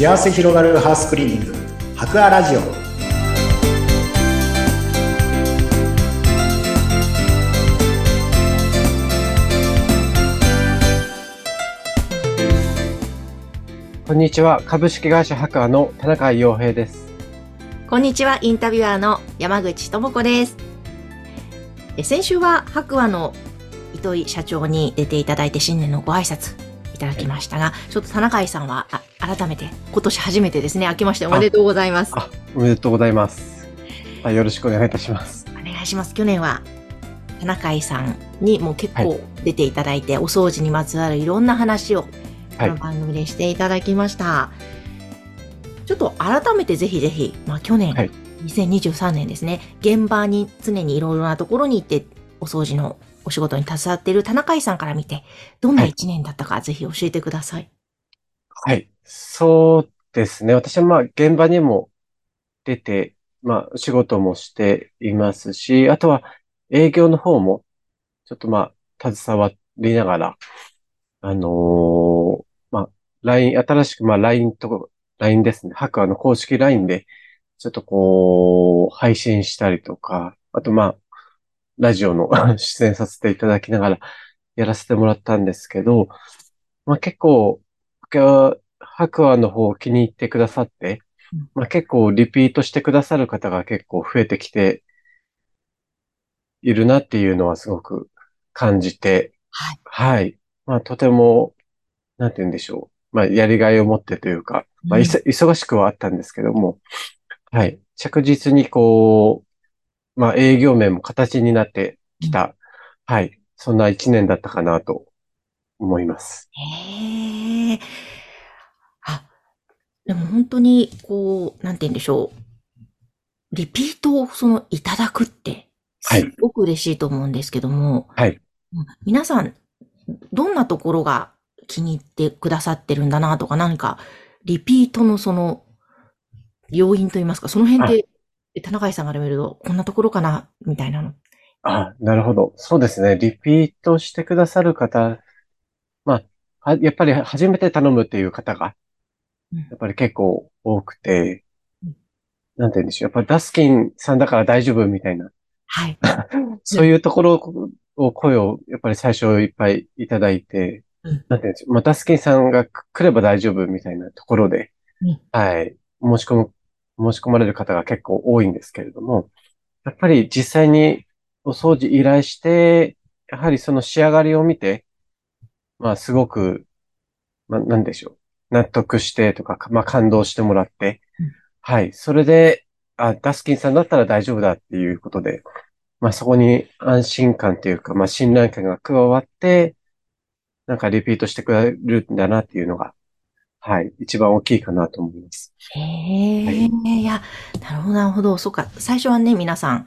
幸せ広がるハウスクリーニング博アラジオこんにちは。株式会社博アの田中洋平です。こんにちは、インタビュアーの山口智子です。え先週は白亜の糸井社長に出ていただいて新年のご挨拶いただきましたが、ちょっと田中井さんはあ改めて今年初めてですね、明けましておめでとうございます。あ、おめでとうございます。はい、よろしくお願いいたします。お願いします。去年は田中井さんにもう結構出ていただいて、お掃除にまつわるいろんな話をこはいの番組でしていただきました。ちょっと改めてぜひぜひ、まあ去年、はい2023年ですね、現場に常にいろいろなところに行って、お掃除のお仕事に携わっている田中井さんから見て、どんな一年だったか、ぜひ教えてください。はい。そうですね。私はまあ、現場にも出て、まあ、仕事もしていますし、あとは営業の方も、ちょっとまあ、携わりながら、あのーまあ、LINE、新しくまあ、LINE と、LINE ですね。ハクアの公式 LINE で、ちょっとこう、配信したりとか、あとまあ、ラジオの 出演させていただきながらやらせてもらったんですけど、まあ結構、僕は白亜の方を気に入ってくださってうん、まあ結構リピートしてくださる方が結構増えてきているなっていうのはすごく感じて、はい。はい。まあとても、なんて言うんでしょう。まあやりがいを持ってというか、まあ忙しくはあったんですけども、はい。着実にこう、まあ営業面も形になってきた、はい。そんな一年だったかなと思います。へえ。あ、でも本当に、こう、なんて言うんでしょう。リピートをそのいただくって、はいすごく嬉しいと思うんですけども、はいうん皆さん、どんなところが気に入ってくださってるんだなとか、何か、リピートのその、要因といいますか、その辺で、田中井さんから見ると、こんなところかな、みたいなの。あ、なるほど。そうですね。リピートしてくださる方、まあ、はやっぱり初めて頼むっていう方がうん、やっぱり結構多くてうん、なんて言うんでしょう。やっぱりダスキンさんだから大丈夫みたいな、はい。そういうところを、声をやっぱり最初いっぱいいただいて、うんなんて言うんでしょう。まあ、ダスキンさんが来れば大丈夫みたいなところでうん、はい、申し込む、申し込まれる方が結構多いんですけれども、やっぱり実際にお掃除依頼して、やはりその仕上がりを見て、まあすごく、まあなんでしょう。納得してとか、まあ感動してもらって、うんはい。それで、あ、ダスキンさんだったら大丈夫だっていうことで、まあそこに安心感というか、まあ信頼感が加わって、なんかリピートしてくれるんだなっていうのが、はい。一番大きいかなと思います。へえ、はいいや、なるほど、なるほど。そうか。最初はね、皆さん、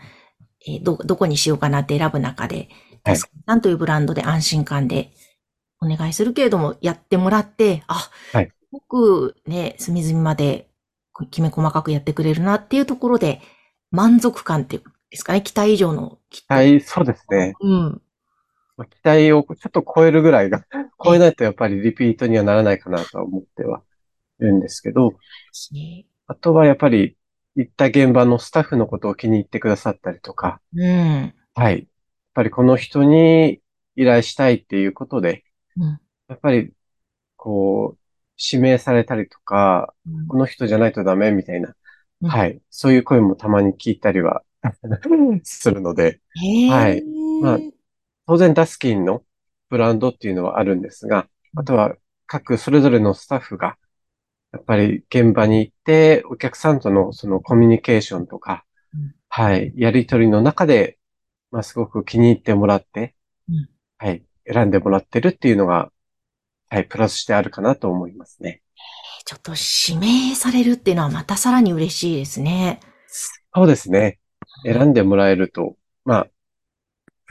えーど、どこにしようかなって選ぶ中で、はいタスクさんというブランドで安心感でお願いするけれども、やってもらって、あ、はいすごくね、隅々まできめ細かくやってくれるなっていうところで、満足感っていうんですかね、期待以上の。期はい、そうですね。うん。まあ期待をちょっと超えるぐらいが、超えないとやっぱりリピートにはならないかなとは思ってはいるんですけど、ねあとはやっぱり行った現場のスタッフのことを気に入ってくださったりとか、うん。はい。やっぱりこの人に依頼したいっていうことで、うんやっぱりこう、指名されたりとか、この人じゃないとダメみたいな、うんはい。そういう声もたまに聞いたりは するので。はいまあ当然ダスキンのブランドっていうのはあるんですが、あとは各それぞれのスタッフが、やっぱり現場に行って、お客さんとのそのコミュニケーションとかうん、はい、やりとりの中で、まあすごく気に入ってもらってうん、はい、選んでもらってるっていうのが、はい、プラスしてあるかなと思いますね。ちょっと指名されるっていうのはまたさらに嬉しいですね。そうですね。選んでもらえると、まあ、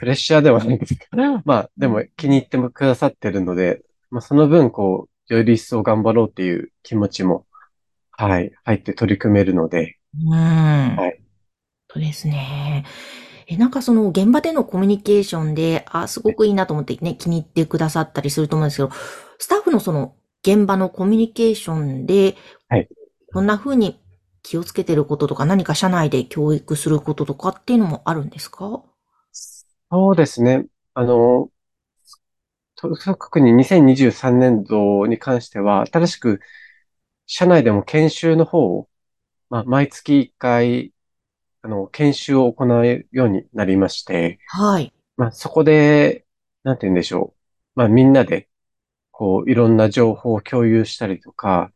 プレッシャーではないですけど、まあ、でも気に入ってもくださってるので、まあ、その分、こう、より一層頑張ろうっていう気持ちも、はい、入って取り組めるので、うん。はい。そうですね。え、なんかその現場でのコミュニケーションで、あ、すごくいいなと思ってね、気に入ってくださったりすると思うんですけど、スタッフのその現場のコミュニケーションで、はい。どんな風に気をつけてることとか、何か社内で教育することとかっていうのもあるんですか？そうですね。あの、と特に2023年度に関しては、新しく社内でも研修の方を、まあ、毎月1回、あの、研修を行うようになりまして、はい。まあ、そこで、なんて言うんでしょう。まあ、みんなで、こう、いろんな情報を共有したりとか、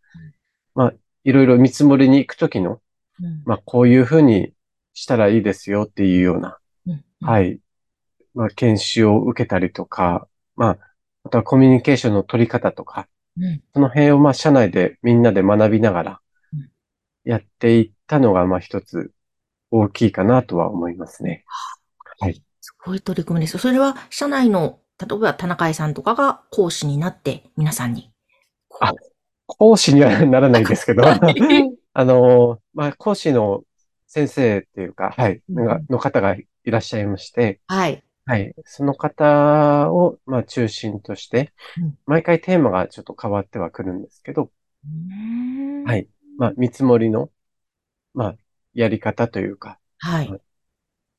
まあ、いろいろ見積もりに行くときの、うんまあ、こういうふうにしたらいいですよっていうような、うんはい。まあ、研修を受けたりとか、まあ、あとはコミュニケーションの取り方とか、うんその辺をまあ、社内でみんなで学びながらうん、やっていったのが、まあ、一つ大きいかなとは思いますね。はい。すごい取り組みです。それは、社内の、例えば田中井さんとかが講師になって、皆さんに。あ講師にはならないですけど、あの、まあ、講師の先生っていうか、はい、うんがの方がいらっしゃいまして、はい。はい。その方を、まあ、中心としてうん、毎回テーマがちょっと変わってはくるんですけど、うんはい。まあ、見積もりの、まあ、やり方というか、はい。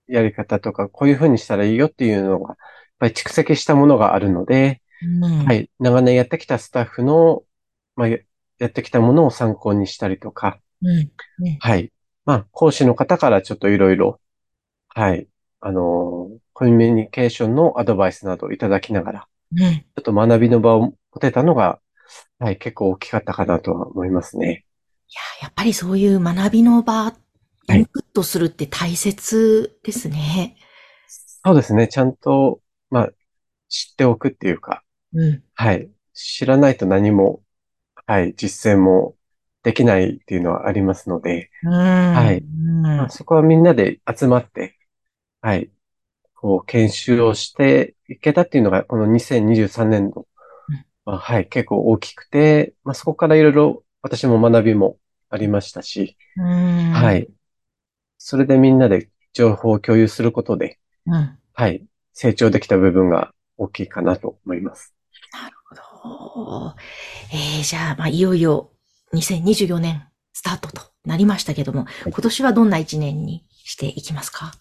やり方とか、こういうふうにしたらいいよっていうのが、やっぱり蓄積したものがあるので、うんはい。長年やってきたスタッフの、まあ、ややってきたものを参考にしたりとか、うん。はい。まあ、講師の方からちょっといろいろ、はい。あのーコミュニケーションのアドバイスなどをいただきながら、うん。ちょっと学びの場を持てたのが、はい、結構大きかったかなとは思いますね。いや、やっぱりそういう学びの場、はいインプットするって大切ですね。そうですね。ちゃんと、まあ、知っておくっていうか、うん。はい。知らないと何も、はい、実践もできないっていうのはありますので、はいまあ、そこはみんなで集まって、はい、こう、研修をしていけたっていうのが、この2023年度うんは、はい、結構大きくて、まあ、そこからいろいろ私も学びもありましたし、うん。は。い。それでみんなで情報を共有することで、うん。はい、成長できた部分が大きいかなと思います。なるほど。えー、じゃあ、まあ、いよいよ2024年スタートとなりましたけども、今年はどんな一年にしていきますか？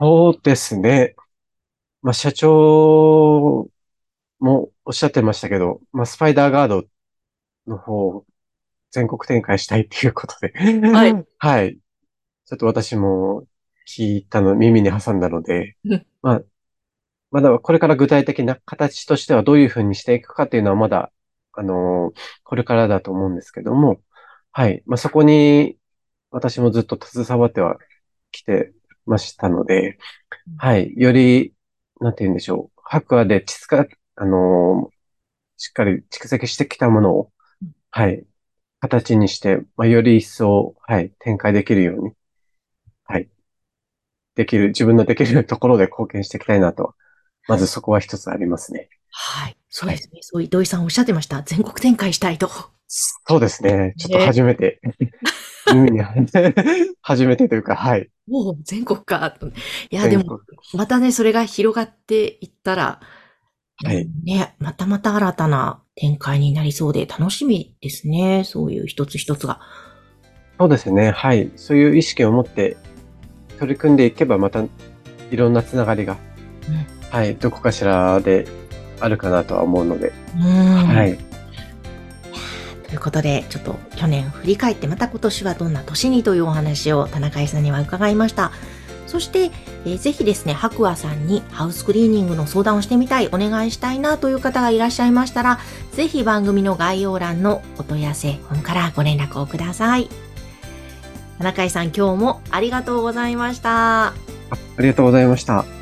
そうですね。まあ、社長もおっしゃってましたけど、まあ、スパイダーガードの方を全国展開したいっていうことで。はい。はい。ちょっと私も聞いたの、耳に挟んだのでうん、まあ、まだこれから具体的な形としてはどういうふうにしていくかっていうのはまだ、あのーこれからだと思うんですけども、はい。まあ、そこに私もずっと携わってはきてましたので、はい。より、なんて言うんでしょう。白亜で地か、あのーしっかり蓄積してきたものをうん、はい。形にして、まあ、より一層、はい。展開できるように、はい。できる、自分のできるところで 貢献していきたいなと。まずそこは一つありますね。はい。そうですね。そう、土井さんおっしゃってました。全国展開したいと。そうですね。ちょっと初めて、初めてというか、はい。もう全国か。いや、でも、またね、それが広がっていったら、はいね、またまた新たな展開になりそうで楽しみですね。そういう一つ一つが。そうですね。はい。そういう意識を持って取り組んでいけば、またいろんなつながりが、はい、どこかしらであるかなとは思うので、うん。はい。いうことで、ちょっと去年振り返って、また今年はどんな年にというお話を田中井さんには伺いました。そして、えーぜひですね、白亜さんにハウスクリーニングの相談をしてみたい、お願いしたいなという方がいらっしゃいましたら、ぜひ番組の概要欄のお問い合わせ本からご連絡をください。田中井さん、今日もありがとうございました。ありがとうございました。